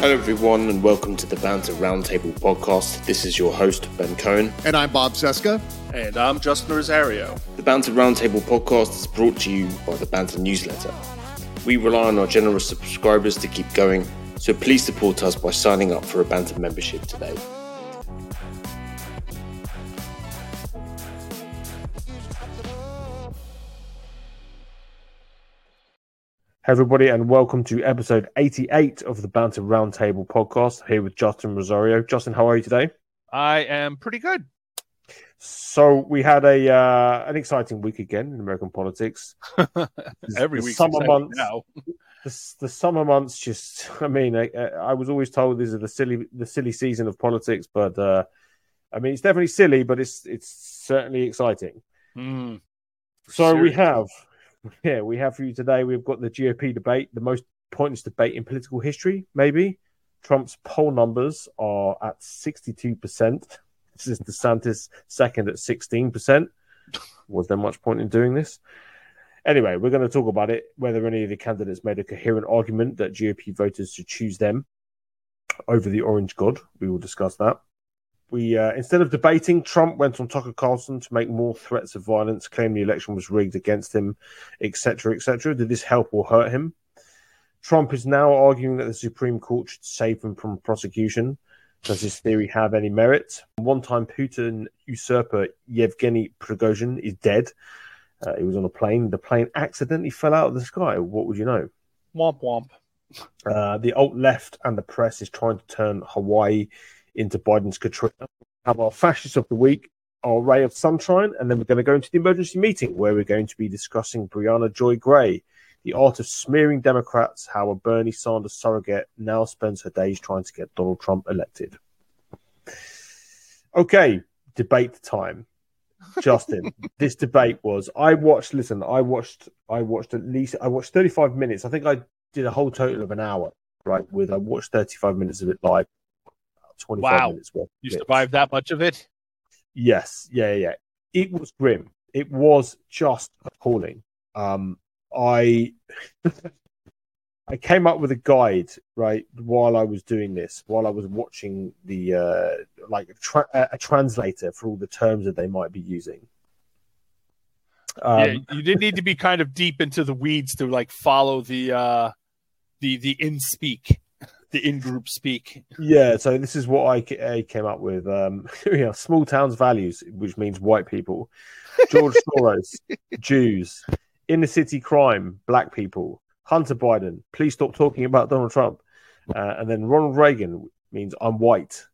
Hello, everyone, and welcome to the Banter Roundtable podcast. This is your host, Ben Cohen. And I'm Bob Cesca. And I'm Justin Rosario. The Banter Roundtable podcast is brought to you by the Banter newsletter. We rely on our generous subscribers to keep going, so please support us by signing up for a Banter membership today. Hey everybody, and welcome to episode 88 of the Banter Roundtable podcast. Here with Justin Rosario. Justin, how are you today? I am pretty good. So we had a uh, an exciting week again in American politics. Every week, summer months now. The, the, summer months just i mean I, I, was always told these are the silly the silly season of politics but uh i mean it's definitely silly but it's it's certainly exciting mm, so we have yeah we have for you today we've got the gop debate the most pointless debate in political history maybe trump's poll numbers are at 62% this is desantis second at 16% was there much point in doing this Anyway, we're going to talk about it, whether any of the candidates made a coherent argument that GOP voters should choose them over the Orange God. We will discuss that. We uh, instead of debating, Trump went on Tucker Carlson to make more threats of violence, claim the election was rigged against him, etc., etc. Did this help or hurt him? Trump is now arguing that the Supreme Court should save him from prosecution. Does his theory have any merit? One-time Putin usurper Yevgeny Prigozhin is dead. Uh, he was on a plane. The plane accidentally fell out of the sky. What would you know? Womp womp. Uh, the alt left and the press is trying to turn Hawaii into Biden's Katrina. Have our fascists of the week, our ray of sunshine, and then we're going to go into the emergency meeting where we're going to be discussing Briahna Joy Gray, the art of smearing Democrats, how a Bernie Sanders surrogate now spends her days trying to get Donald Trump elected. Okay, debate time. Justin, this debate was I watched listen, I watched I watched at least I watched 35 minutes. I think I did a whole total of an hour, right? With I watched 35 minutes of it live. 25 wow. minutes worth. You survived that much of it? Yes, yeah, yeah. It was grim. It was just appalling. Um I I came up with a guide right while I was doing this, while I was watching the uh, like a, tra- a translator for all the terms that they might be using. Um, yeah, you didn't need to be kind of deep into the weeds to like follow the uh, the the in speak, the in group speak. Yeah, so this is what I, I came up with. Um, yeah, small towns values, which means white people. George Soros, Jews, inner city crime, black people. Hunter Biden, please stop talking about Donald Trump. Uh, and then Ronald Reagan means I'm white.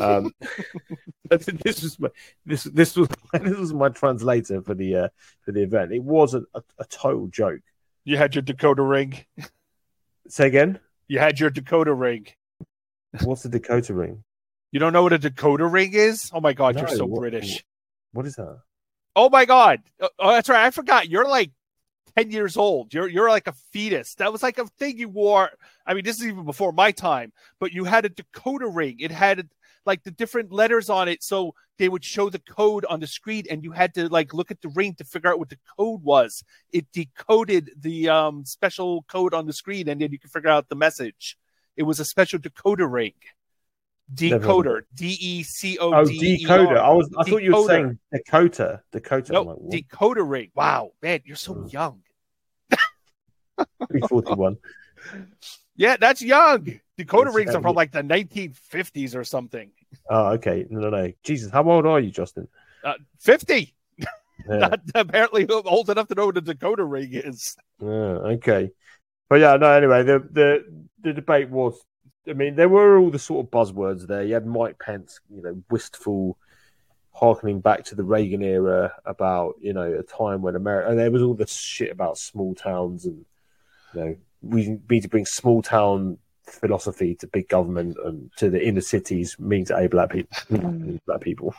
Um, this was my, this this was this was my translator for the uh, for the event. It was a, a, a total joke. You had your Dakota ring. Say again. You had your Dakota ring. What's a Dakota ring? You don't know what a Dakota ring is? Oh my god, No, you're so what- British. What is that? Oh my god. Oh, oh, that's right. I forgot. You're like 10 years old. You're you're like a fetus. That was like a thing you wore. I mean, this is even before my time, but you had a Dakota ring. It had like the different letters on it so they would show the code on the screen and you had to like look at the ring to figure out what the code was. It decoded the um special code on the screen and then you could figure out the message. It was a special Dakota ring. Decoder, D E C O Oh, D E decoder. I was. I thought you were saying Dakota. Dakota. No, like, decoder ring. Wow, man, you're so Mm. young. 341. Yeah, that's young. Dakota That's rings are from like the 1950s or something. Oh, okay. No, no, no. Jesus, how old are you, Justin? Uh, 50. Yeah. Not apparently old enough to know what a Dakota ring is. Yeah, okay. But yeah, no, anyway, the, the the debate was I mean, there were all the sort of buzzwords there. You had Mike Pence, you know, wistful, harkening back to the Reagan era about, you know, a time when America and there was all this shit about small towns and you know, we need to bring small town philosophy to big government and to the inner cities means a black people black people.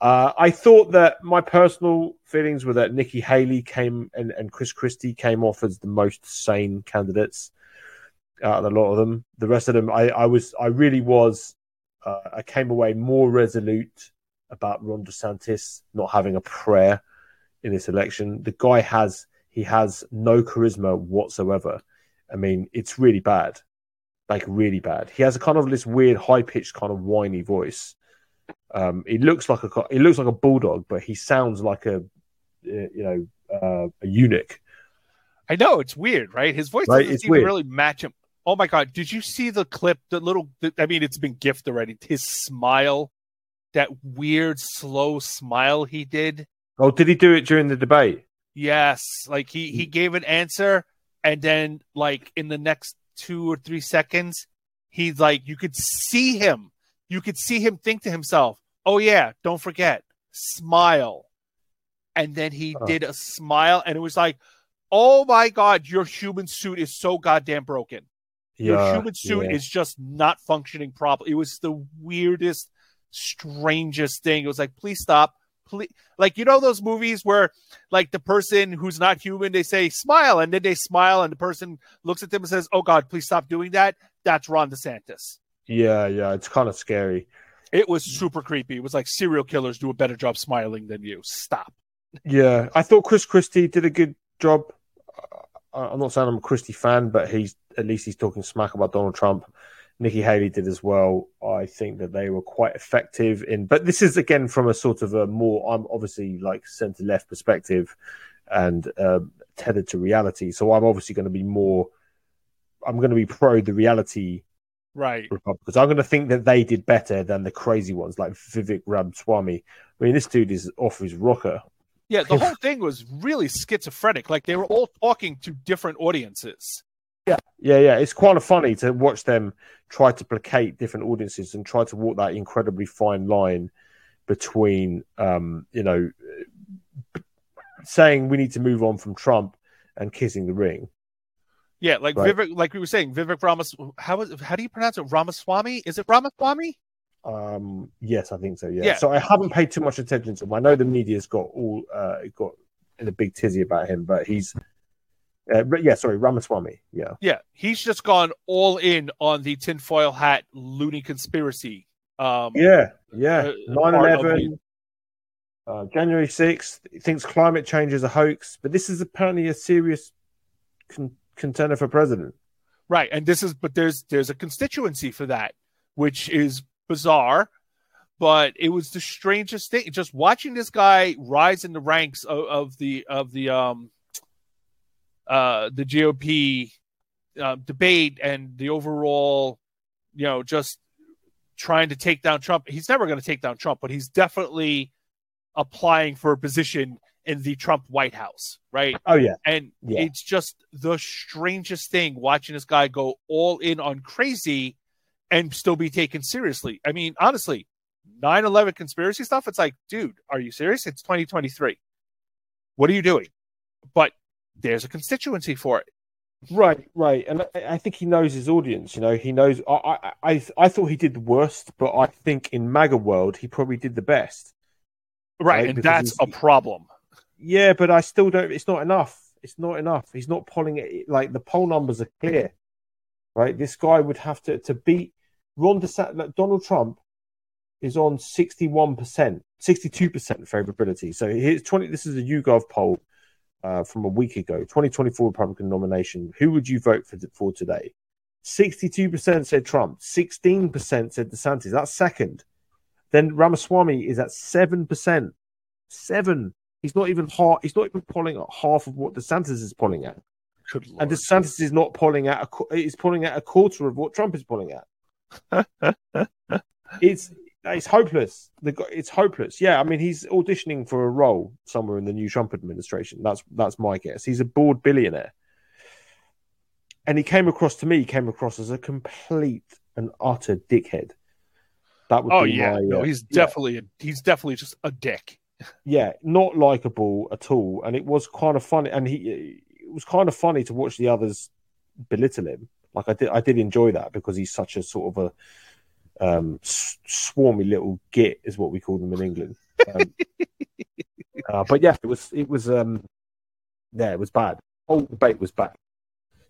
uh, I thought that my personal feelings were that Nikki Haley came and, and Chris Christie came off as the most sane candidates out of a lot of them. The rest of them, I, I was, I really was, uh, I came away more resolute about Ron DeSantis not having a prayer in this election. The guy has, he has no charisma whatsoever. I mean, it's really bad, like really bad. He has a kind of this weird, high pitched, kind of whiny voice. Um, he looks like a he looks like a bulldog, but he sounds like a you know uh, a eunuch. I know it's weird, right? His voice Right, doesn't it's even weird. really match him. Oh my god! Did you see the clip? The little, the, I mean, it's been gift already. His smile, that weird, slow smile he did. Oh, did he do it during the debate? Yes, like he he gave an answer, and then like in the next two or three seconds, he's like, you could see him, you could see him think to himself, "Oh yeah, don't forget, smile," and then he Oh. did a smile, and it was like, "Oh my god, your human suit is so goddamn broken. Your human suit yeah. is just not functioning properly." It was the weirdest, strangest thing. It was like, "Please stop." Like you know those movies where like the person who's not human they say smile and then they smile and the person looks at them and says oh god please stop doing that that's ron desantis yeah, yeah. It's kind of scary. it was super creepy it was like serial killers do a better job smiling than you stop Yeah, I thought Chris Christie did a good job. I'm not saying I'm a Christie fan, but he's at least he's talking smack about Donald Trump. Nikki Haley did as well. I think that they were quite effective in, but this is again from a sort of a more. I'm obviously like centre left perspective and uh, tethered to reality, so I'm obviously going to be more. I'm going to be pro the reality right Because I'm going to think that they did better than the crazy ones like Vivek Ramaswamy. I mean, this dude is off his rocker. yeah the whole thing was really schizophrenic like they were all talking to different audiences Yeah, yeah. Yeah. It's of funny to watch them try to placate different audiences and try to walk that incredibly fine line between, um, you know, saying we need to move on from Trump and kissing the ring. yeah like Right. vivek like we were saying vivek ramas how is how do you pronounce it ramaswamy is it ramaswamy Um, yes, I think so. Yeah. Yeah. So I haven't paid too much attention to him. I know the media's got all uh, got in a big tizzy about him, but he's. Uh, yeah, sorry, Ramaswamy. Yeah, Yeah, he's just gone all in on the tinfoil hat loony conspiracy. Um, yeah, yeah. Uh, 9 part of 11, uh, January 6th, he thinks climate change is a hoax, but this is apparently a serious con- contender for president. right. And this is, but there's there's a constituency for that, which is bizarre. But it was the strangest thing. Just watching this guy rise in the ranks of, of the of the um uh the GOP uh, debate and the overall, you know, just trying to take down Trump. He's never going to take down Trump, but he's definitely applying for a position in the Trump White House, right? Oh, yeah. And Yeah. it's just the strangest thing watching this guy go all in on crazy and still be taken seriously. I mean, honestly, 9 11 conspiracy stuff, it's like, dude, are you serious? It's 2023. What are you doing? But there's a constituency for it. Right, right, and I, I think he knows his audience. You know, he knows. I, I, I, I thought he did the worst, but I think in MAGA world he probably did the best. Right. Right, and that's a problem. Yeah, but I still don't. It's not enough. It's not enough. He's not polling it. Like the poll numbers are clear, right? This guy would have to to beat Ron DeSantis. Like Donald Trump is on sixty one percent, sixty two percent favorability. So here's twenty. This is a YouGov poll uh, from a week ago. Twenty twenty four Republican nomination. Who would you vote for for today? Sixty two percent said Trump. Sixteen percent said DeSantis. That's second. Then Ramaswamy is at seven percent. Seven. He's not even half. He's not even polling at half of what DeSantis is polling at, Good and Lord. DeSantis is not polling at a. Is polling at a quarter of what Trump is polling at. it's it's hopeless. It's hopeless. Yeah, I mean he's auditioning for a role somewhere in the new Trump administration. That's that's my guess. He's a bored billionaire, and he came across to me. He came across as a complete and utter dickhead. That would Oh be yeah, my, no, uh, he's yeah. definitely a, he's definitely just a dick. yeah, not likable at all. And it was kind of funny, and he it was kind of funny to watch the others belittle him. Like I did, I did enjoy that because he's such a sort of a um, swarmy little git, is what we call them in England. Um, uh, but yeah, it was it was um, yeah, it was bad. Whole debate was bad.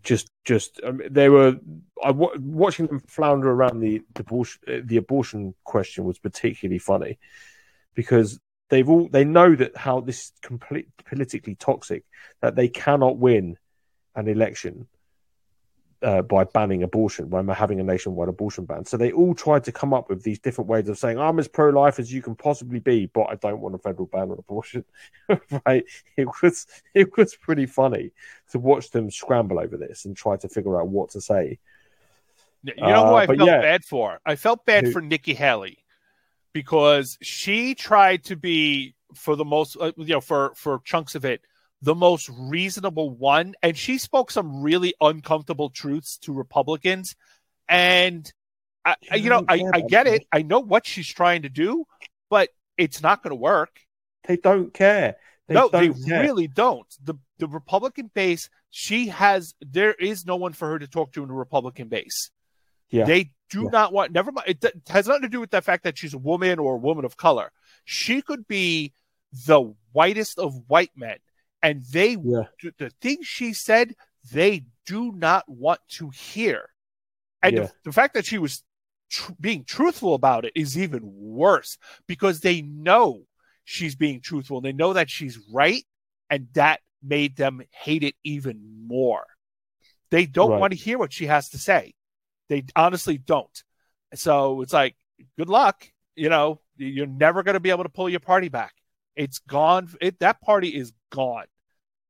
Just, just um, they were. I wa watching them flounder around the the abortion, the abortion question was particularly funny because they've all they know that how this is complete politically toxic that they cannot win an election uh, by banning abortion, by having a nationwide abortion ban. So they all tried to come up with these different ways of saying, I'm as pro life as you can possibly be, but I don't want a federal ban on abortion. right? It was it was pretty funny to watch them scramble over this and try to figure out what to say. You know who uh, I felt yeah. bad for? I felt bad who? for Nikki Haley because she tried to be for the most uh, you know for for chunks of it the most reasonable one. And she spoke some really uncomfortable truths to Republicans. And, I, you know, I, I get it. I know what she's trying to do, but it's not going to work. They don't care. They no, don't they care. really don't. The the Republican base, she has there is no one for her to talk to in the Republican base. Yeah. They do yeah. not want never mind it, it has nothing to do with the fact that she's a woman or a woman of color. She could be the whitest of white men and they yeah. the things she said they do not want to hear and yeah. the, the, fact that she was tr- being truthful about it is even worse because they know she's being truthful and they know that she's right and that made them hate it even more they don't right. want to hear what she has to say they honestly don't so it's like good luck you know you're never going to be able to pull your party back it's gone. It, that party is gone.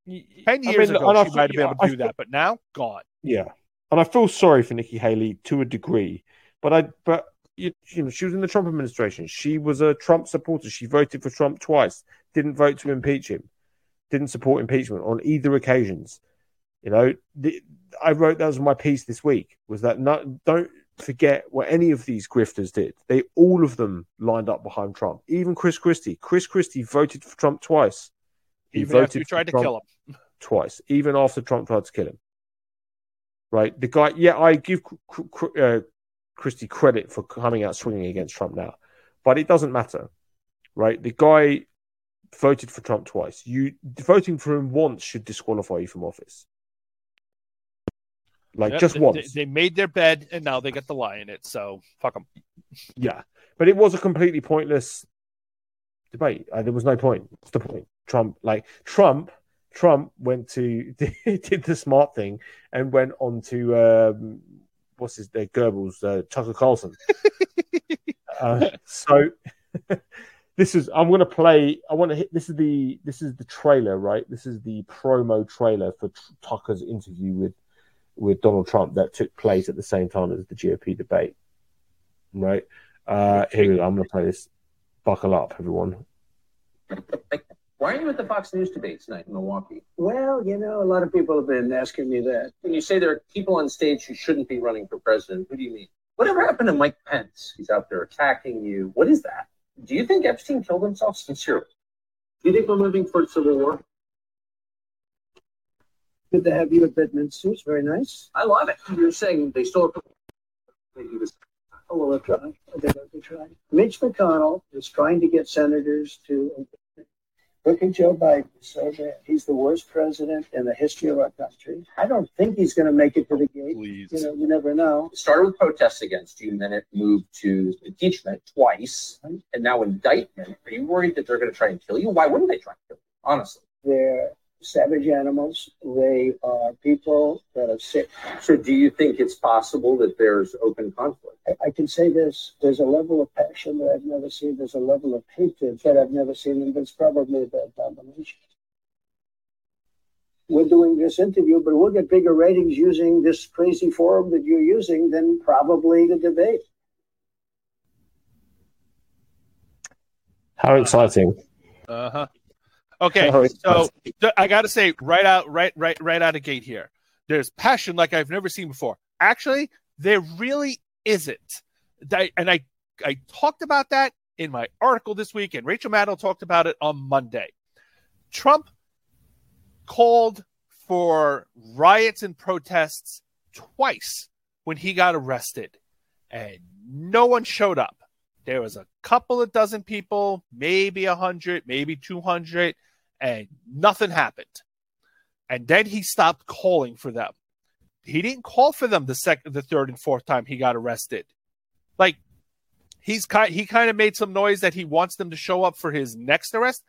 Ten years I mean, ago, she might have been able to do that, but now gone. Yeah, and I feel sorry for Nikki Haley to a degree, but I but you, you, know she was in the Trump administration. She was a Trump supporter. She voted for Trump twice. Didn't vote to impeach him. Didn't support impeachment on either occasions. You know, the, I wrote that was my piece this week. Was that not? Don't forget what any of these grifters did. They all of them lined up behind Trump. Even Chris Christie. Chris Christie voted for Trump twice. He even voted tried to Trump kill him twice, even after Trump tried to kill him. Right, the guy. Yeah, I give uh, Christie credit for coming out swinging against Trump now, but it doesn't matter. Right, the guy voted for Trump twice. You voting for him once should disqualify you from office. Like yep, just they, once. They made their bed and now they get to lie in it. So fuck them. Yeah, but it was a completely pointless debate. Uh, there was no point. What's the point? Trump, like Trump, Trump went to did the smart thing and went on to um, what's his name, Goebbels, uh, Tucker Carlson. uh, so this is I'm going to play. I want to hit. This is the this is the trailer, right? This is the promo trailer for Tucker's interview with with Donald Trump that took place at the same time as the GOP debate. Right? Uh, here we go. I'm going to play this. Buckle up, everyone. Why are you at the Fox News debate tonight in Milwaukee? Well, you know, a lot of people have been asking me that. When you say there are people on stage who shouldn't be running for president, who do you mean? Whatever happened to Mike Pence? He's out there attacking you. What is that? Do you think Epstein killed himself sincerely? Do you think we're moving for civil war? Good to have you at Bedminster. It's very nice. I love it. You're saying they stole it. Oh, well, uh, they tried. They tried. Mitch McConnell is trying to get senators to look at Joe Biden so that he's the worst president in the history of our country. I don't think he's going to make it to the gate. Please. You know, you never know. It started with protests against you, and then it moved to impeachment twice, mm-hmm. and now indictment. Are you worried that they're going to try and kill you? Why wouldn't they try and kill you? Honestly. They're savage animals. They are people that are sick. So, do you think it's possible that there's open conflict? I, I, can say this there's a level of passion that I've never seen, there's a level of hatred that I've never seen, and it's probably a bad combination. We're doing this interview, but we'll get bigger ratings using this crazy forum that you're using than probably the debate. How exciting. Uh huh. Okay, so I got to say right out, right, right, right out of gate here, there's passion like I've never seen before. Actually, there really isn't. And I, I talked about that in my article this week, and Rachel Maddow talked about it on Monday. Trump called for riots and protests twice when he got arrested, and no one showed up. There was a couple of dozen people, maybe a hundred, maybe two hundred and nothing happened. And then he stopped calling for them. He didn't call for them the second, the third, and fourth time he got arrested. Like he's kind, he kind of made some noise that he wants them to show up for his next arrest.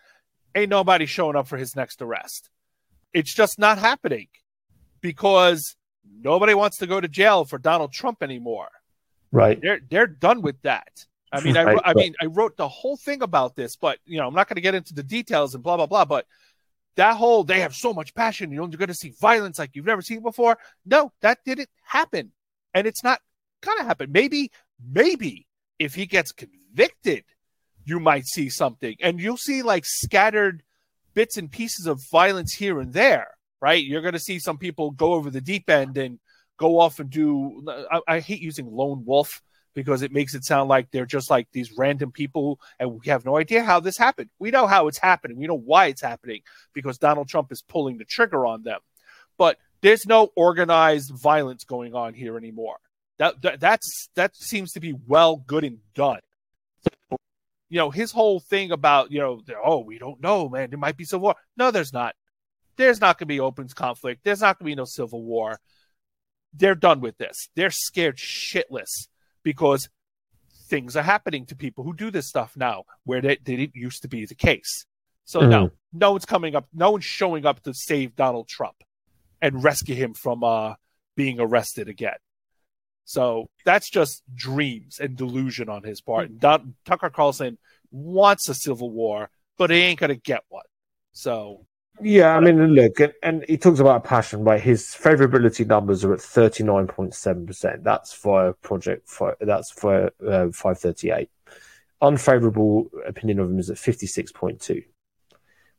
Ain't nobody showing up for his next arrest. It's just not happening because nobody wants to go to jail for Donald Trump anymore. Right. They're they're done with that. I mean, I, Right, I mean, I wrote the whole thing about this, but you know, I'm not going to get into the details and blah blah blah. But that whole they have so much passion, you're going to see violence like you've never seen before. No, that didn't happen, and it's not going to happen. Maybe, maybe if he gets convicted, you might see something, and you'll see like scattered bits and pieces of violence here and there. Right? You're going to see some people go over the deep end and go off and do. I, I hate using lone wolf because it makes it sound like they're just like these random people and we have no idea how this happened. We know how it's happening. We know why it's happening because Donald Trump is pulling the trigger on them. But there's no organized violence going on here anymore. That, that that's that seems to be well good and done. You know, his whole thing about, you know, oh, we don't know, man, there might be civil war. No, there's not. There's not going to be open conflict. There's not going to be no civil war. They're done with this. They're scared shitless because things are happening to people who do this stuff now where that didn't used to be the case. So no, no one's coming up, no one's showing up to save Donald Trump and rescue him from uh, being arrested again. So that's just dreams and delusion on his part. And Don, Tucker Carlson wants a civil war, but he ain't gonna get one. So Yeah, I mean, look, and, and he talks about passion, right? His favorability numbers are at thirty nine point seven percent. That's for project. For, that's for uh, five thirty eight. Unfavorable opinion of him is at fifty six point two.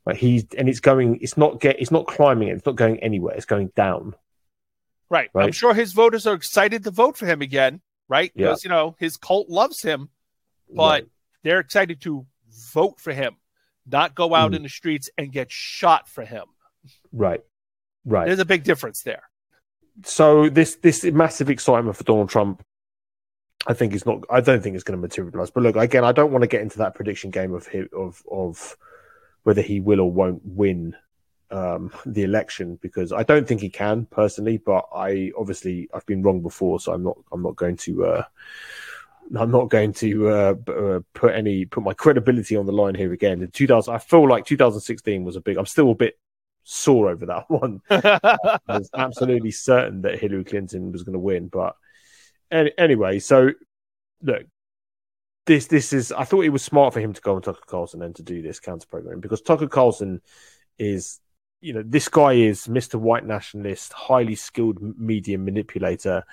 Right, he's and it's going. It's not get. It's not climbing. It's not going anywhere. It's going down. right. I'm sure his voters are excited to vote for him again, right? Yeah. Because you know his cult loves him. But Right. they're excited to vote for him, not go out Mhm. in the streets and get shot for him. right, right. There's a big difference there. so this this massive excitement for Donald Trump, I think is not. I don't think it's going to materialize. But look, again, I don't want to get into that prediction game of of of whether he will or won't win um, the election because I don't think he can personally. But I obviously I've been wrong before, so I'm not I'm not going to. Uh, I'm not going to uh, uh, put any put my credibility on the line here again. In 2000, I feel like 2016 was a big. I'm still a bit sore over that one. I was absolutely certain that Hillary Clinton was going to win. But any, anyway, so look, this this is. I thought it was smart for him to go on Tucker Carlson and to do this counter program because Tucker Carlson is, you know, this guy is Mr. White nationalist, highly skilled media manipulator.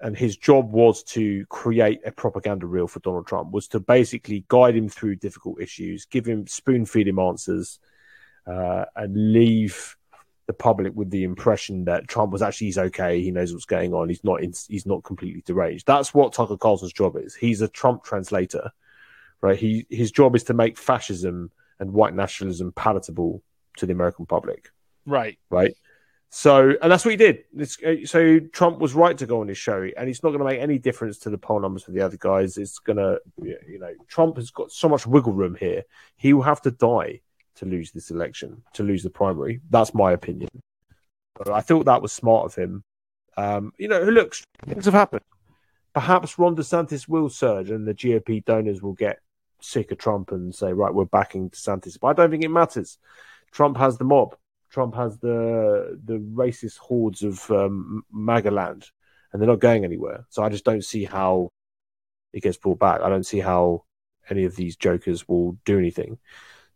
And his job was to create a propaganda reel for Donald Trump, was to basically guide him through difficult issues, give him spoon feed him answers, uh, and leave the public with the impression that Trump was actually he's okay, he knows what's going on, he's not in, he's not completely deranged. That's what Tucker Carlson's job is. He's a Trump translator, right? He his job is to make fascism and white nationalism palatable to the American public, right. right? So, and that's what he did. Uh, so Trump was right to go on his show, and it's not going to make any difference to the poll numbers for the other guys. It's going to, you know, Trump has got so much wiggle room here. He will have to die to lose this election, to lose the primary. That's my opinion. So I thought that was smart of him. Um, you know, look, things have happened. Perhaps Ron DeSantis will surge, and the GOP donors will get sick of Trump and say, "Right, we're backing DeSantis." But I don't think it matters. Trump has the mob. Trump has the the racist hordes of um, MAGA land, and they're not going anywhere. So I just don't see how it gets brought back. I don't see how any of these jokers will do anything.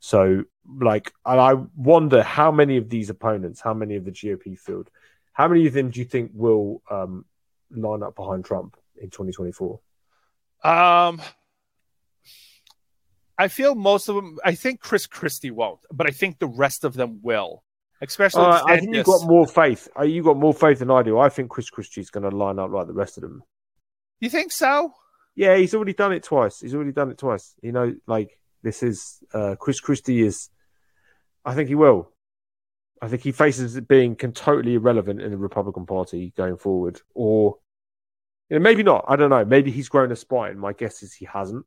So, like, and I wonder how many of these opponents, how many of the GOP field, how many of them do you think will um, line up behind Trump in 2024? Um, I feel most of them. I think Chris Christie won't, but I think the rest of them will. Especially, Uh, I think you've got more faith. Uh, You got more faith than I do. I think Chris Christie's going to line up like the rest of them. You think so? Yeah, he's already done it twice. He's already done it twice. You know, like this is uh, Chris Christie is. I think he will. I think he faces it being totally irrelevant in the Republican Party going forward, or you know, maybe not. I don't know. Maybe he's grown a spine. My guess is he hasn't.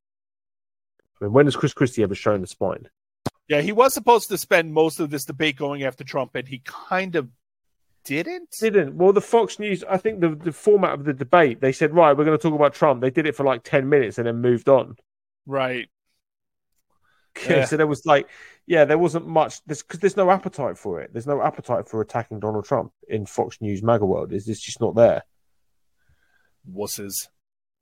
I mean, when has Chris Christie ever shown a spine? Yeah, he was supposed to spend most of this debate going after Trump, and he kind of didn't. Didn't. Well, the Fox News. I think the the format of the debate. They said, right, we're going to talk about Trump. They did it for like ten minutes and then moved on. Right. Yeah. so there was like, yeah, there wasn't much because there's no appetite for it. There's no appetite for attacking Donald Trump in Fox News MAGA world. Is it's just not there. Wusses.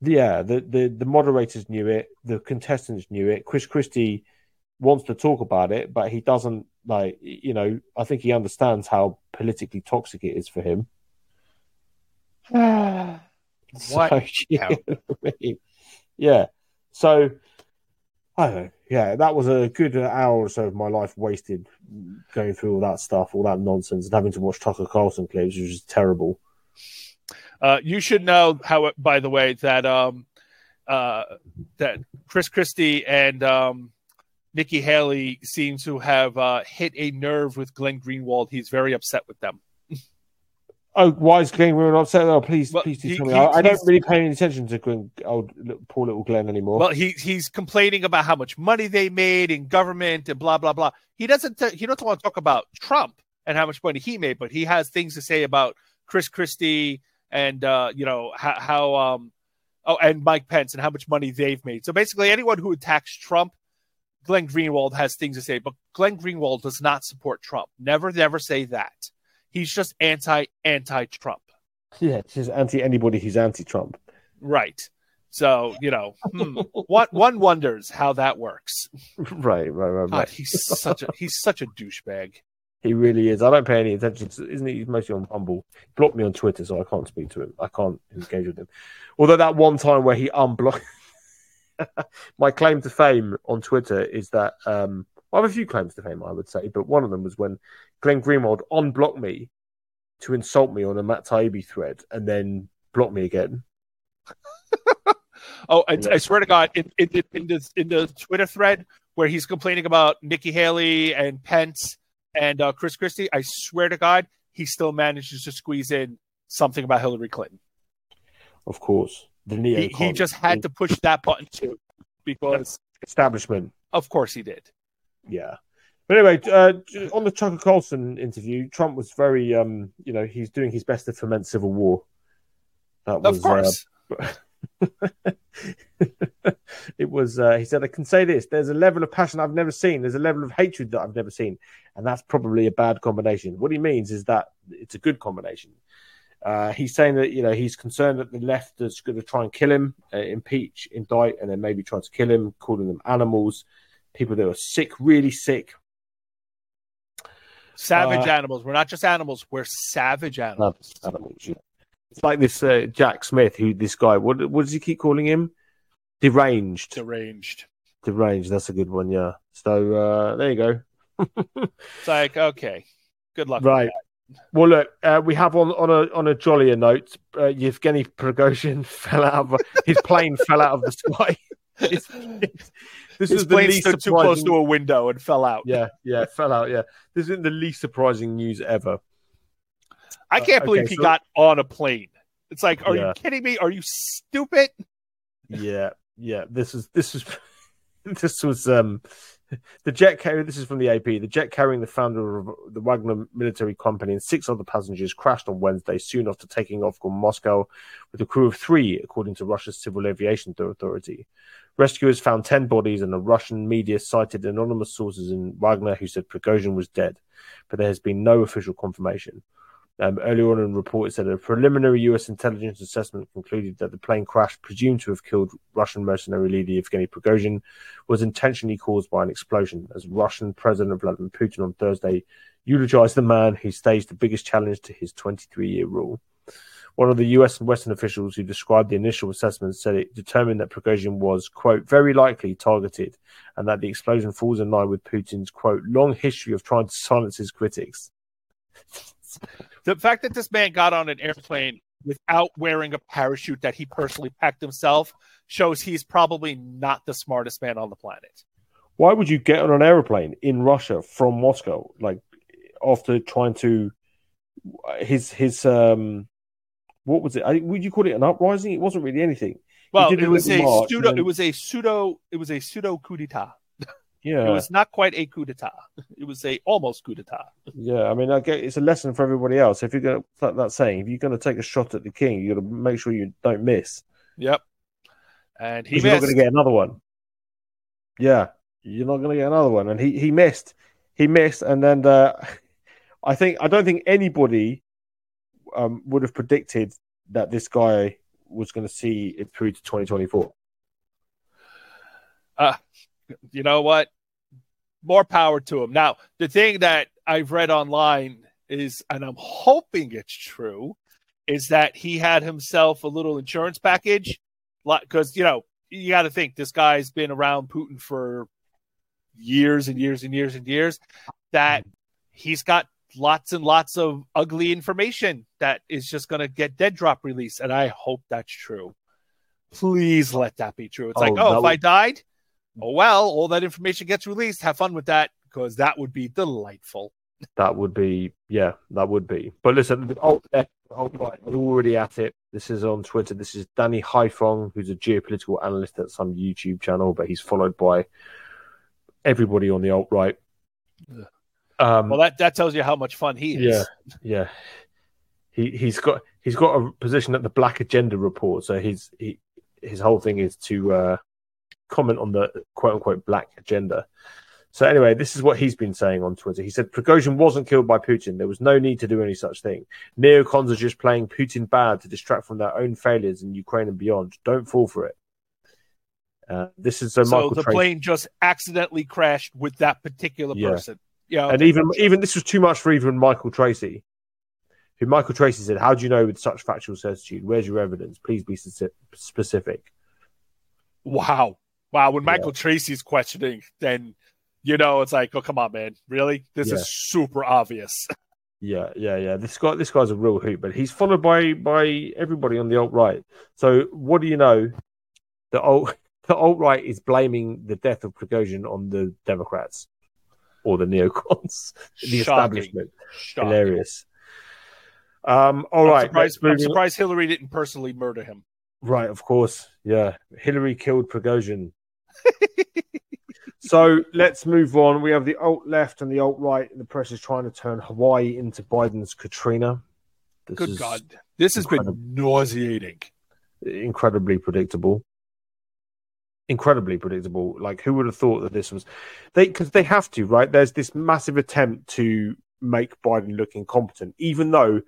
Yeah, the, the the moderators knew it, the contestants knew it. Chris Christie wants to talk about it, but he doesn't like you know. I think he understands how politically toxic it is for him. What? So, yeah, I mean, yeah. So I don't know. Yeah, that was a good hour or so of my life wasted going through all that stuff, all that nonsense, and having to watch Tucker Carlson clips, which is terrible. Uh, you should know how, by the way, that um, uh, that Chris Christie and um, Nikki Haley seems to have uh, hit a nerve with Glenn Greenwald. He's very upset with them. Oh, why is Glenn Greenwald upset? Oh, please, Well, please do he- tell me. he- I, I don't really pay any attention to Glenn, old poor little Glenn anymore. Well, he he's complaining about how much money they made in government and blah blah blah. He doesn't he doesn't want to talk about Trump and how much money he made, but he has things to say about Chris Christie and uh, you know how, how um oh and Mike Pence and how much money they've made. So basically, anyone who attacks Trump, Glenn Greenwald has things to say, but Glenn Greenwald does not support Trump. Never, never say that. He's just anti anti Trump. yeah, just anti anybody who's anti-Trump. Right. So you know, hmm, one one wonders how that works. right, right, right, God, right. he's such a he's such a douchebag. He really is. I don't pay any attention. To, isn't he? He's mostly on Rumble. He blocked me on Twitter, so I can't speak to him. I can't engage with him. Although that one time where he unblocked, my claim to fame on Twitter is that um, I have a few claims to fame, I would say, but one of them was when Glenn Greenwald unblocked me to insult me on a Matt Taibbi thread, and then blocked me again. Oh, I, Yeah. I swear to God, in, in, in, the, in the Twitter thread where he's complaining about Nikki Haley and Pence and uh, Chris Christie, I swear to God, he still manages to squeeze in something about Hillary Clinton. Of course, the He, neo he just had to push that button too, because establishment. of course he did. Yeah. But anyway, uh, on the Tucker Carlson interview, Trump was very, um, you know, he's doing his best to foment civil war. That was, Of course. uh, it was. Uh, he said, "I can say this: there's a level of passion I've never seen. There's a level of hatred that I've never seen, and that's probably a bad combination." What he means is that it's a good combination. Uh, he's saying that you know he's concerned that the left is going to try and kill him, uh, impeach, indict, and then maybe try to kill him, calling them animals, people that are sick, really sick, savage uh, animals. We're not just animals, we're savage animals. animals. yeah. It's like this uh, Jack Smith, who this guy. What what does he keep calling him? Deranged. Deranged. Deranged. That's a good one. Yeah. So uh, there you go. It's like, okay, good luck. Right. Well, look, uh, we have on on a on a jollier note. Uh, Yevgeny Prigozhin fell out of his plane fell out of the sky. It's- it's- this His is the plane least stood too close to a window and fell out. Yeah, yeah, fell out. Yeah, this isn't the least surprising news ever. I can't Uh, believe okay, he so- got on a plane. It's like, are Yeah. you kidding me? Are you stupid? Yeah, yeah. This is this is this was um the jet carrier. This is from the AP. The jet carrying the founder of the Wagner military company and six other passengers crashed on Wednesday soon after taking off from Moscow with a crew of three, according to Russia's Civil Aviation Authority. Rescuers found ten bodies, and the Russian media cited anonymous sources in Wagner who said Prigozhin was dead, but there has been no official confirmation. Um, earlier on in the report, it said a preliminary U.S. intelligence assessment concluded that the plane crash, presumed to have killed Russian mercenary leader Yevgeny Prigozhin, was intentionally caused by an explosion. As Russian President Vladimir Putin on Thursday eulogized the man who staged the biggest challenge to his 23-year rule. One of the U.S. and Western officials who described the initial assessment said it determined that Prigozhin was, quote, very likely targeted, and that the explosion falls in line with Putin's, quote, long history of trying to silence his critics. The fact that this man got on an airplane without wearing a parachute that he personally packed himself shows he's probably not the smartest man on the planet. why would you get on an aeroplane in Russia from Moscow, like after trying to his his um what was it? I, would you call it an uprising? It wasn't really anything. Well, it was a pseudo. then- It was a pseudo. It was a pseudo coup d'état. Yeah, It was not quite a coup d'état. It was a almost coup d'état. yeah. I mean, I get it's a lesson for everybody else. If you're going to that, that saying, if you're going to take a shot at the king, you got to make sure you don't miss. Yep. And he you're not going to get another one. Yeah, you're not going to get another one. And he, he missed. He missed. And then uh, I think, I don't think anybody um, would have predicted that this guy was going to see it through to 2024. Uh, you know what? More power to him. Now, the thing that I've read online is, and I'm hoping it's true, is that he had himself a little insurance package. Because, you know, you got to think this guy's been around Putin for years and years and years and years, that he's got lots and lots of ugly information that is just going to get dead drop release. And I hope that's true. Please let that be true. It's oh, like, oh, if would... I died, oh, well, all that information gets released. Have fun with that because that would be delightful. That would be, yeah, that would be. But listen, oh, oh, right, we're already at it. This is on Twitter. This is Danny Haiphong, who's a geopolitical analyst at some YouTube channel, but he's followed by everybody on the alt right. Um, well, that that tells you how much fun he is. Yeah, yeah. He he's got he's got a position at the Black Agenda report, so he's he his whole thing is to uh, comment on the quote unquote Black Agenda. So anyway, this is what he's been saying on Twitter. He said Prigozhin wasn't killed by Putin. There was no need to do any such thing. Neocons are just playing Putin bad to distract from their own failures in Ukraine and beyond. Don't fall for it. Uh, this is so. Michael the Tracey. plane just accidentally crashed with that particular yeah. person. Yeah, and even even this was too much for even Michael Tracey, who Michael Tracey said, "How do you know with such factual certitude? Where's your evidence? Please be specific." Wow, wow! When Michael yeah. Tracey's questioning, then you know it's like, "Oh, come on, man! Really? This yeah. is super obvious." Yeah, yeah, yeah. This guy, this guy's a real hoot, but he's followed by by everybody on the alt right. So, what do you know? The alt the alt right is blaming the death of Prigozhin on the Democrats or the neocons, the establishment. Shocking. Hilarious. Um, all I'm right, surprised, I'm surprised Hillary didn't personally murder him. Right, of course. Yeah, Hillary killed Prigozhin. so let's move on. We have the alt left and the alt right. And the press is trying to turn Hawaii into Biden's Katrina. This Good God, this has been nauseating. Incredibly predictable incredibly predictable. Like, who would have thought that this was they because they have to, right? There's this massive attempt to make Biden look incompetent, even though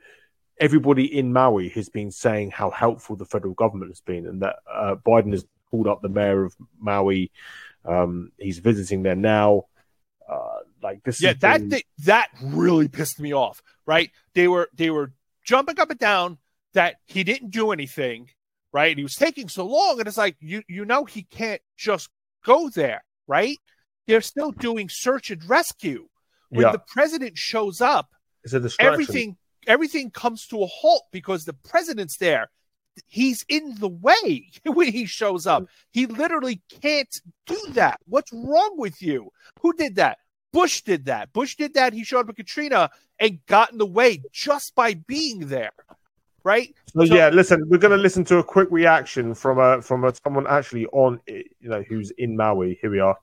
everybody in Maui has been saying how helpful the federal government has been, and that uh, Biden has called up the mayor of Maui. Um, he's visiting there now. Uh, like this, yeah, that been... that really pissed me off. Right? They were they were jumping up and down that he didn't do anything right? And he was taking so long, and it's like you you know he can't just go there, right? They're still doing search and rescue. When yeah. the president shows up, everything everything comes to a halt because the president's there. He's in the way when he shows up. He literally can't do that. What's wrong with you? Who did that? Bush did that. Bush did that. He showed up at Katrina and got in the way just by being there right? So, so yeah, listen, we're going to listen to a quick reaction from a from a, someone actually on, you know, who's in Maui. Here we are.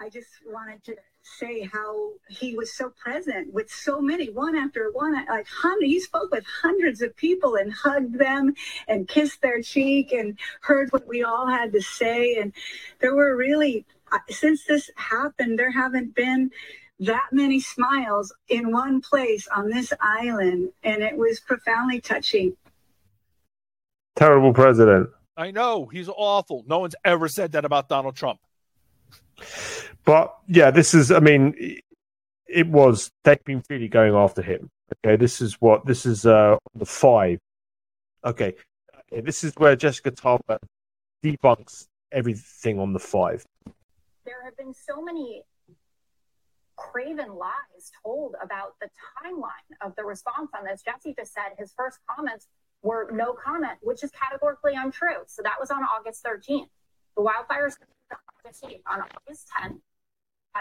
I just wanted to say how he was so present with so many, one after one, like hundred. He spoke with hundreds of people and hugged them and kissed their cheek and heard what we all had to say. And there were really, uh, since this happened, there haven't been that many smiles in one place on this island, and it was profoundly touching. Terrible president. I know he's awful. No one's ever said that about Donald Trump. But yeah, this is. I mean, it was. They've been really going after him. Okay, this is what this is. Uh, the five. Okay, this is where Jessica Tarlov debunks everything on the five. There have been so many craven lies told about the timeline of the response on this. Jesse just said his first comments were no comment, which is categorically untrue. So that was on August 13th. The wildfires on August 10th.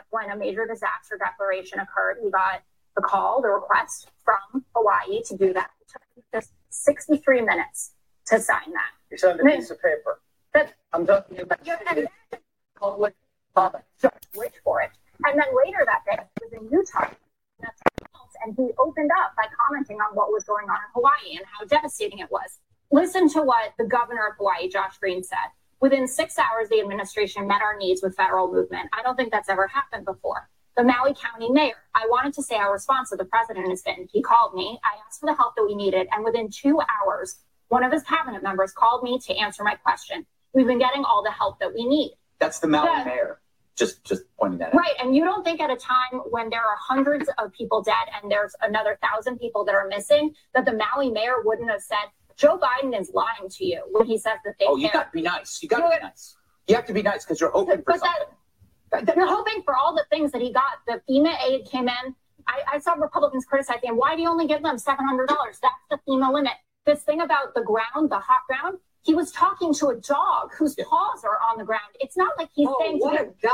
When a major disaster declaration occurred. We got the call, the request from Hawaii to do that. It took just 63 minutes to sign that. You signed a piece of paper. That, I'm talking about public comment. Wait for it. And then later that day, he was in Utah. And he opened up by commenting on what was going on in Hawaii and how devastating it was. Listen to what the governor of Hawaii, Josh Green, said. Within six hours, the administration met our needs with federal movement. I don't think that's ever happened before. The Maui County mayor, I wanted to say our response to the president has been he called me, I asked for the help that we needed, and within two hours, one of his cabinet members called me to answer my question. We've been getting all the help that we need. That's the Maui Yeah. mayor. Just just pointing that out. Right. And you don't think at a time when there are hundreds of people dead and there's another thousand people that are missing that the Maui mayor wouldn't have said, Joe Biden is lying to you when he says that they Oh, you got to be nice. You got to be nice. You have to be nice because you're hoping for But that- something. that you're hoping for all the things that he got. The FEMA aid came in. I, I saw Republicans criticizing him. Why do you only give them seven hundred dollars? That's the FEMA limit. This thing about the ground, the hot ground. He was talking to a dog whose Yeah. paws are on the ground. It's not like he's Oh, saying what a guy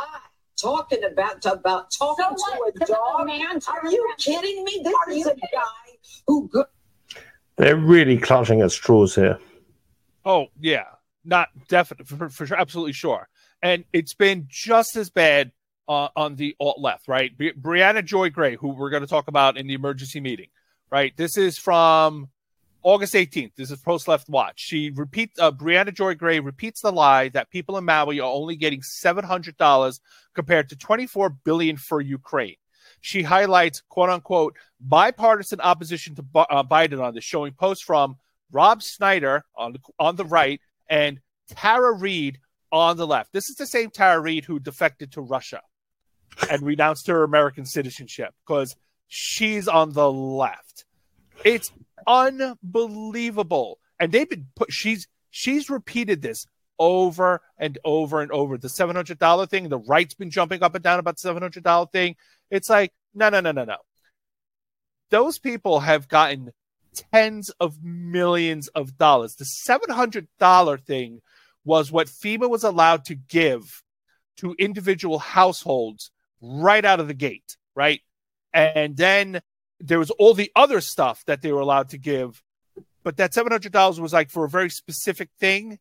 talking about about talking what? to a dog. man Are you around- kidding me? This Are is a guy who go- They're really clutching at straws here. Oh yeah, not definite for, for sure, absolutely sure. And it's been just as bad uh, on the alt left, right? Bri- Briahna Joy Gray, who we're going to talk about in the emergency meeting, right? This is from August 18th. This is Post Left Watch. She repeats, uh, Briahna Joy Gray repeats the lie that people in Maui are only getting $700 compared to 24 billion for Ukraine. She highlights quote unquote bipartisan opposition to uh, Biden on this, showing posts from Rob Schneider on the, on the right and Tara Reade on the left. This is the same Tara Reade who defected to Russia and renounced her American citizenship because she's on the left. It's unbelievable. And they've been put she's she's repeated this over and over and over. The seven hundred dollar thing, the right's been jumping up and down about the seven hundred dollar thing. It's like, no, no, no, no, no. Those people have gotten tens of millions of dollars. The seven hundred dollar thing was what FEMA was allowed to give to individual households right out of the gate, right? And then there was all the other stuff that they were allowed to give, but that seven hundred dollars was like for a very specific thing.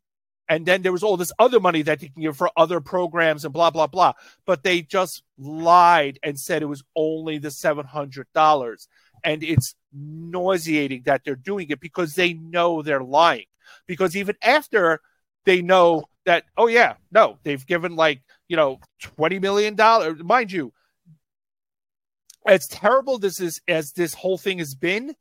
And then there was all this other money that you can give for other programs and blah blah blah. But they just lied and said it was only the seven hundred dollars, and it's nauseating that they're doing it because they know they're lying. Because even after they know that, oh yeah, no, they've given like you know twenty million dollars. Mind you, as terrible this is as this whole thing has been,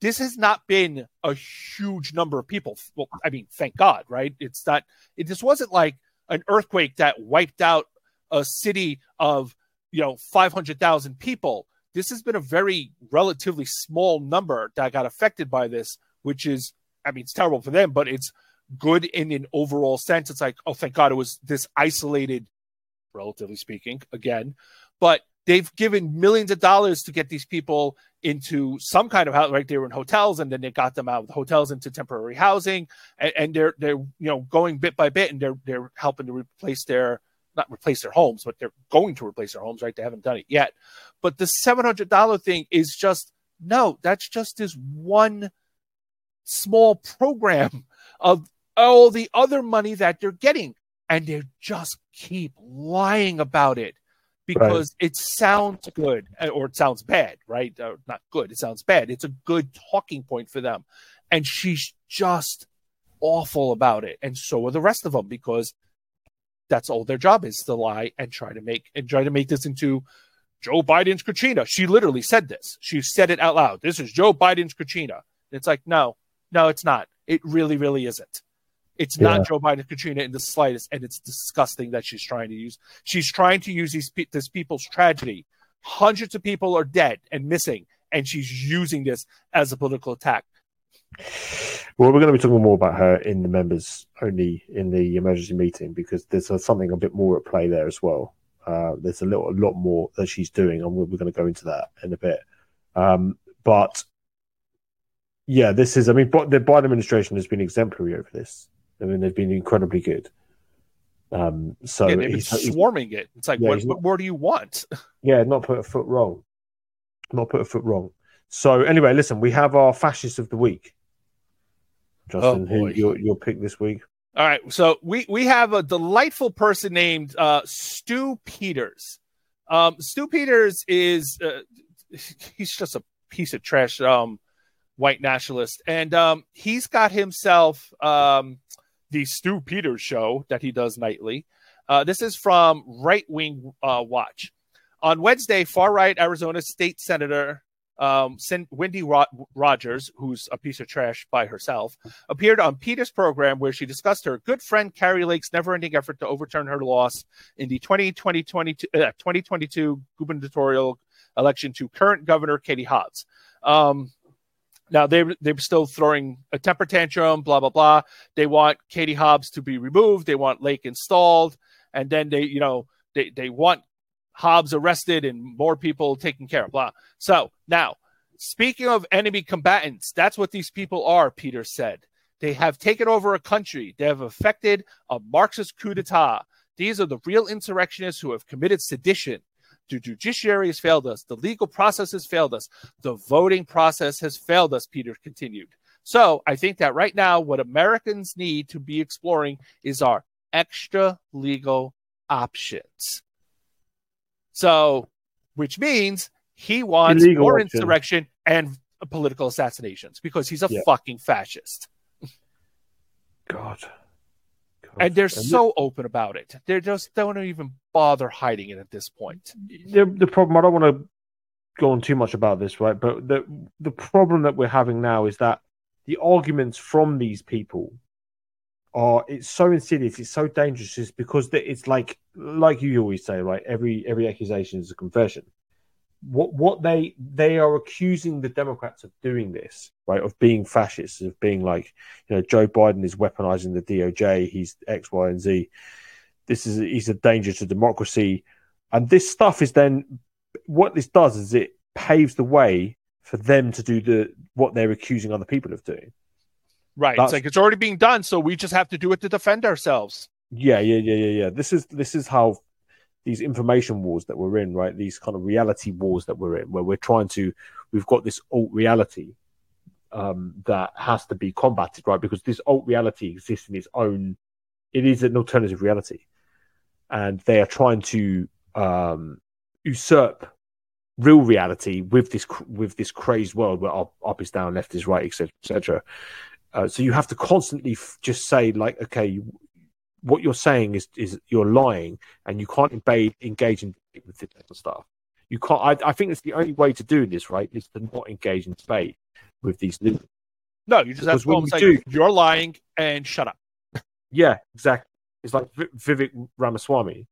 this has not been a huge number of people. Well, I mean, thank God, right? It's not. It this wasn't like an earthquake that wiped out a city of you know five hundred thousand people. This has been a very relatively small number that got affected by this, which is, I mean, it's terrible for them, but it's good in an overall sense. It's like, oh, thank God it was this isolated, relatively speaking, again. But they've given millions of dollars to get these people into some kind of house. Right, they were in hotels, and then they got them out of the hotels into temporary housing, and, and they're they're you know going bit by bit, and they're they're helping to replace their not replace their homes, but they're going to replace their homes. Right, they haven't done it yet. But the seven hundred dollar thing is just no. That's just this one small program of all the other money that they're getting, and they just keep lying about it because it sounds good uh, or it sounds bad, right? Or not good. It sounds bad. It's a good talking point for them, and she's just awful about it, and so are the rest of them because that's all their job is to lie and try to make and try to make this into Joe Biden's Katrina. She literally said this. She said it out loud. This is Joe Biden's Katrina. It's like no, no, it's not. It really, really isn't. It's Yeah. not Joe Biden's Katrina in the slightest, and it's disgusting that she's trying to use. She's trying to use these this people's tragedy. Hundreds of people are dead and missing, and she's using this as a political attack. Well, we're going to be talking more about her in the members only in the emergency meeting because there's something a bit more at play there as well. Uh, there's a little, a lot more that she's doing, and we're, we're going to go into that in a bit. Um, but yeah, this is. I mean, the Biden administration has been exemplary over this. I mean, they've been incredibly good. Um, so yeah, they've been swarming it. It's like, Yeah, what, he's what more do you want? yeah, not put a foot wrong. Not put a foot wrong. So anyway, listen, we have our fascist of the week. Justin, who your your pick this week? All right, so we we have a delightful person named uh, Stu Peters. Um, Stu Peters is uh, he's just a piece of trash um, white nationalist, and um, he's got himself um, the Stu Peters show that he does nightly. Uh, this is from Right Wing uh, Watch. On Wednesday, far right Arizona State Senator um, Wendy Ro- Rogers, who's a piece of trash by herself, appeared on Peters' program where she discussed her good friend Kari Lake's never ending effort to overturn her loss in the 2020, 2022 uh, gubernatorial election to current governor Katie Hobbs. Um, now they they're still throwing a temper tantrum, blah blah blah. They want Katie Hobbs to be removed. They want Lake installed, and then they you know they they want Hobbs arrested and more people taken care of. Blah. So now, speaking of enemy combatants, that's what these people are, Peter said. They have taken over a country. They have effected a Marxist coup d'etat. These are the real insurrectionists who have committed sedition. The judiciary has failed us. The legal process has failed us. The voting process has failed us, Peter continued. So I think that right now, what Americans need to be exploring is our extra legal options. So, which means he wants Illegal more option. insurrection and political assassinations because he's a yeah. fucking fascist. God. And they're and so open about it. They just don't even bother hiding it at this point. The, the problem, I don't want to go on too much about this, right? But the the problem that we're having now is that the arguments from these people are it's so insidious, it's so dangerous, is because it's like like you always say, right? Every every accusation is a confession. What what they they are accusing the Democrats of doing this, right? Of being fascists, of being like, you know, Joe Biden is weaponizing the DOJ, he's X, Y, and Z. This is he's a danger to democracy, and this stuff is then what this does is it paves the way for them to do the what they're accusing other people of doing. Right. That's, it's like it's already being done, so we just have to do it to defend ourselves. Yeah, yeah, yeah, yeah, yeah. This is this is how these information wars that we're in, right? These kind of reality wars that we're in, where we're trying to, we've got this alt reality um, that has to be combated, right? Because this alt reality exists in its own, it is an alternative reality, and they are trying to um, usurp real reality with this with this crazed world where up, up is down, left is right, etc., etc. Uh, so you have to constantly f- just say like, okay, what you're saying is is you're lying, and you can't engage engage in with this type of stuff. You can't. I, I think it's the only way to do this, right? Is to not engage in debate with these. No, you just have to say do, you're lying and shut up. Yeah, exactly. It's like Vivek Ramaswamy.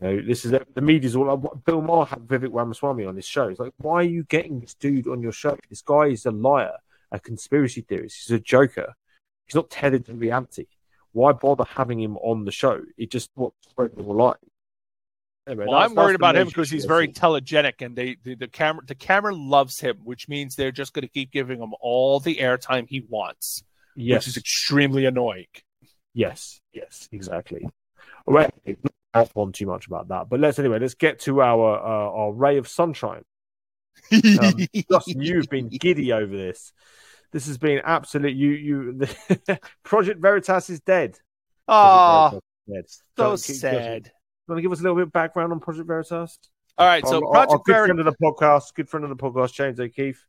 You know, this is the media's all. Bill Maher had Vivek Ramaswamy on his show. It's like, why are you getting this dude on your show? This guy is a liar a conspiracy theorist. He's a joker. He's not tethered to reality. Why bother having him on the show? It just what spread more light. Anyway, well, I'm worried about him because he's very telegenic, and they the, the, camera the camera loves him, which means they're just going to keep giving him all the airtime he wants, yes. which is extremely annoying. Yes, yes, exactly. All right, not on too much about that, but let's anyway. Let's get to our uh, our ray of sunshine. Um, you've been giddy over this. This has been absolute. You, you. The Project Veritas is dead. Oh, dead. so sad. You want to give us a little bit of background on Project Veritas? All right, so our, Project our good friend of the podcast, good friend of the podcast, James O'Keefe.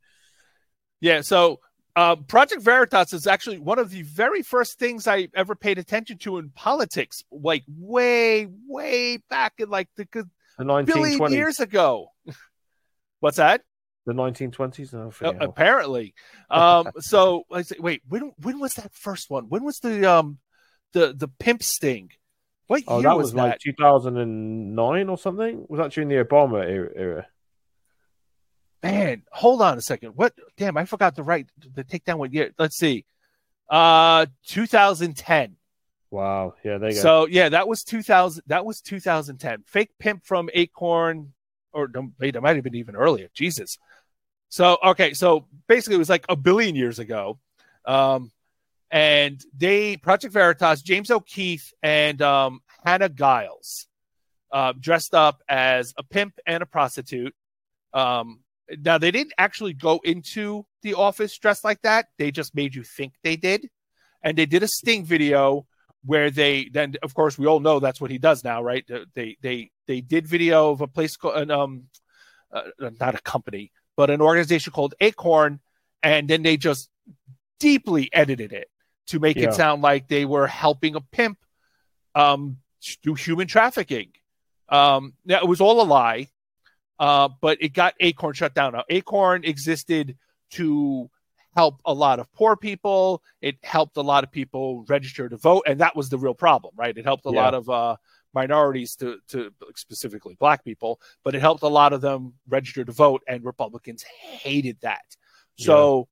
Yeah, so uh, Project Veritas is actually one of the very first things I ever paid attention to in politics, like way, way back in like the, the 1920s. billion years ago. What's that? The 1920s? Oh, uh, apparently. Um, so I say, wait, when when was that first one? When was the um the the pimp sting? What oh, year that was, was that? like 2009 or something? Was that during the Obama era? Man, hold on a second. What? Damn, I forgot to write the take down what year. Let's see. Uh, 2010. Wow. Yeah, they go. So yeah, that was 2000. That was 2010. Fake pimp from Acorn or wait, it might have been even earlier. Jesus. So okay, so basically it was like a billion years ago. Um, and they Project Veritas, James O'Keefe and um, Hannah Giles, uh, dressed up as a pimp and a prostitute. Um, now they didn't actually go into the office dressed like that. They just made you think they did, and they did a sting video where they then of course we all know that's what he does now right they they they did video of a place called um uh, not a company but an organization called acorn and then they just deeply edited it to make Yeah. it sound like they were helping a pimp um, do human trafficking. Um, now, it was all a lie, uh, but it got Acorn shut down. Now, Acorn existed to help a lot of poor people. It helped a lot of people register to vote, and that was the real problem, right? It helped a Yeah. lot of uh, minorities to, to specifically black people, but it helped a lot of them register to vote, and Republicans hated that. So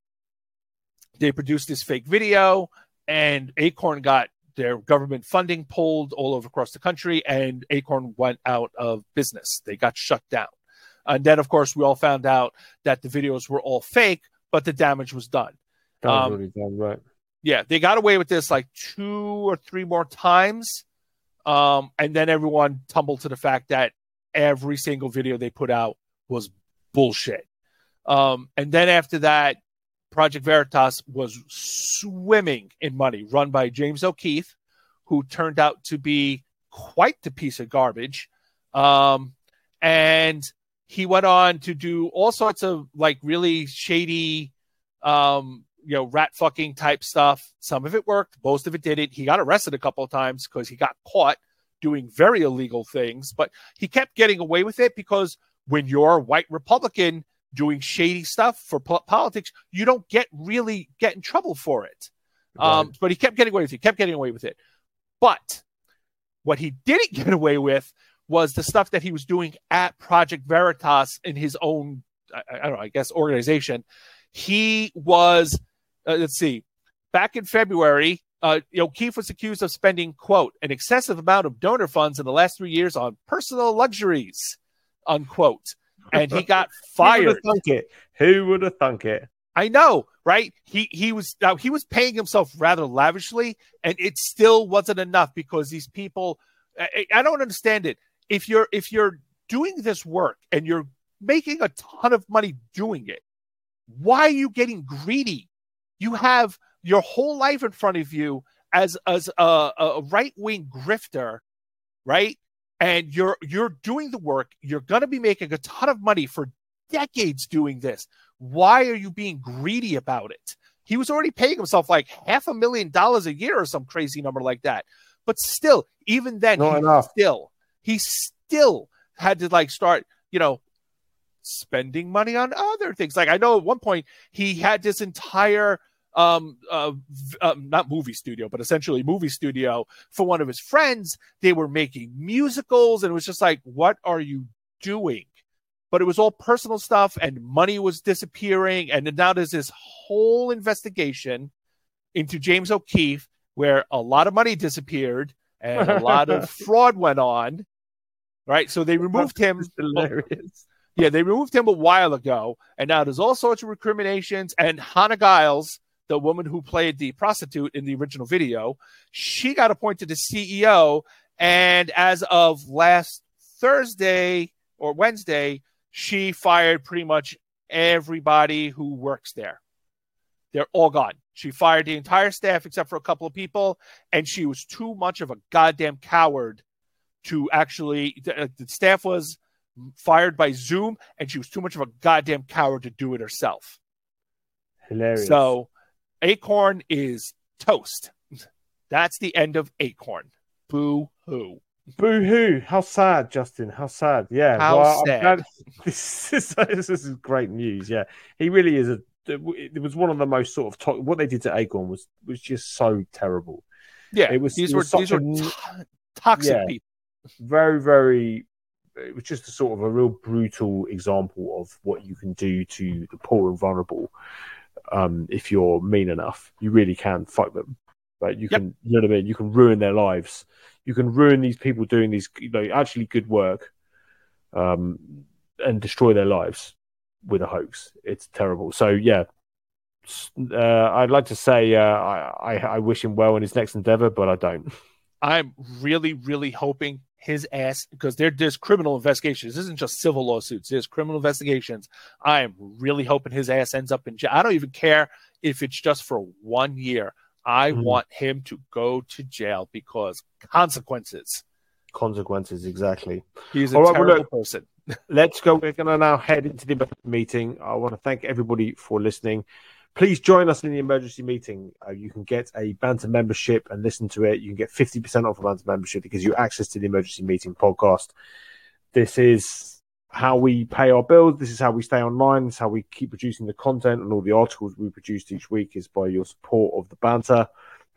they produced this fake video, and Acorn got their government funding pulled all over across the country, and Acorn went out of business. They got shut down. And then, of course, we all found out that the videos were all fake, but the damage was done. Um, really done right. Yeah, they got away with this like two or three more times. Um, and then everyone tumbled to the fact that every single video they put out was bullshit. Um, and then after that, Project Veritas was swimming in money, run by James O'Keefe, who turned out to be quite the piece of garbage. Um, and he went on to do all sorts of like really shady, um, you know, rat fucking type stuff. Some of it worked, most of it didn't. He got arrested a couple of times because he got caught doing very illegal things, but he kept getting away with it because when you're a white Republican doing shady stuff for po- politics, you don't get really get in trouble for it. Um, but he kept getting away with it, He kept getting away with it. But what he didn't get away with was the stuff that he was doing at Project Veritas in his own, I, I don't know, I guess organization. He was, uh, let's see, back in February, uh, O'Keefe was accused of spending, quote, an excessive amount of donor funds in the last three years on personal luxuries, unquote. And he got Who would fired. have thunk it? Who would have thunk it? I know, right? He he was now he was paying himself rather lavishly, and it still wasn't enough because these people. I, I don't understand it. If you're if you're doing this work and you're making a ton of money doing it, why are you getting greedy? You have your whole life in front of you as as a, a right wing grifter, right? And you're you're doing the work. You're going to be making a ton of money for decades doing this. Why are you being greedy about it? He was already paying himself like half a million dollars a year or some crazy number like that. But still, even then, Not he enough. still he still had to like start, you know, spending money on other things. Like I know at one point he had this entire um uh um, not movie studio but essentially movie studio for one of his friends they were making musicals and it was just like what are you doing but it was all personal stuff and money was disappearing and now there's this whole investigation into James O'Keefe where a lot of money disappeared and a lot of fraud went on right so they removed him hilarious. yeah, they removed him a while ago, and now there's all sorts of recriminations. And Hannah Giles, the woman who played the prostitute in the original video, she got appointed to CEO. And as of last Thursday or Wednesday, she fired pretty much everybody who works there. They're all gone. She fired the entire staff except for a couple of people, and she was too much of a goddamn coward to actually. The, uh, the staff was fired by Zoom, and she was too much of a goddamn coward to do it herself. Hilarious. So, Acorn is toast. That's the end of Acorn. Boo hoo. Boo hoo! How sad, Justin. How sad. Yeah. How well, sad. This is, this is great news. Yeah, he really is a. It was one of the most sort of to- what they did to Acorn was was just so terrible. Yeah, It was- these it were was such these were a- to- toxic Yeah. people. Very, very. It was just a sort of a real brutal example of what you can do to the poor and vulnerable. Um, if you're mean enough, you really can fuck them. Right? You Yep. can, you know what I mean. You can ruin their lives. You can ruin these people doing these, you know, actually good work, um, and destroy their lives with a hoax. It's terrible. So yeah, uh, I'd like to say uh, I, I I wish him well in his next endeavor, but I don't. I'm really, really hoping his ass because there, there's criminal investigations. This isn't just civil lawsuits. There's criminal investigations. I am really hoping his ass ends up in jail. I don't even care if it's just for one year. I Mhm. want him to go to jail because consequences. Consequences, exactly. He's a All right, well, terrible look, person. Let's go. We're going to now head into the meeting. I want to thank everybody for listening. Please join us in the emergency meeting. Uh, you can get a Banter membership and listen to it. You can get 50% off a Banter membership because you access to the emergency meeting podcast. This is how we pay our bills. This is how we stay online. This is how we keep producing the content and all the articles we produce each week is by your support of the Banter.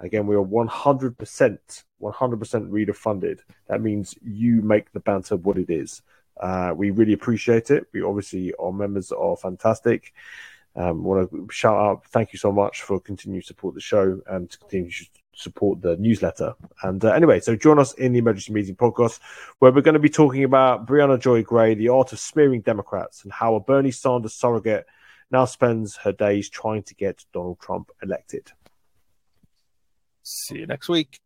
Again, we are 100%, 100% reader funded. That means you make the Banter what it is. Uh, we really appreciate it. We obviously, our members are fantastic. Um, want to shout out, thank you so much for continuing to support the show and to continue to support the newsletter. And uh, anyway, so join us in the Emergency Meeting podcast, where we're going to be talking about Briahna Joy Gray, the art of smearing Democrats, and how a Bernie Sanders surrogate now spends her days trying to get Donald Trump elected. See you next week.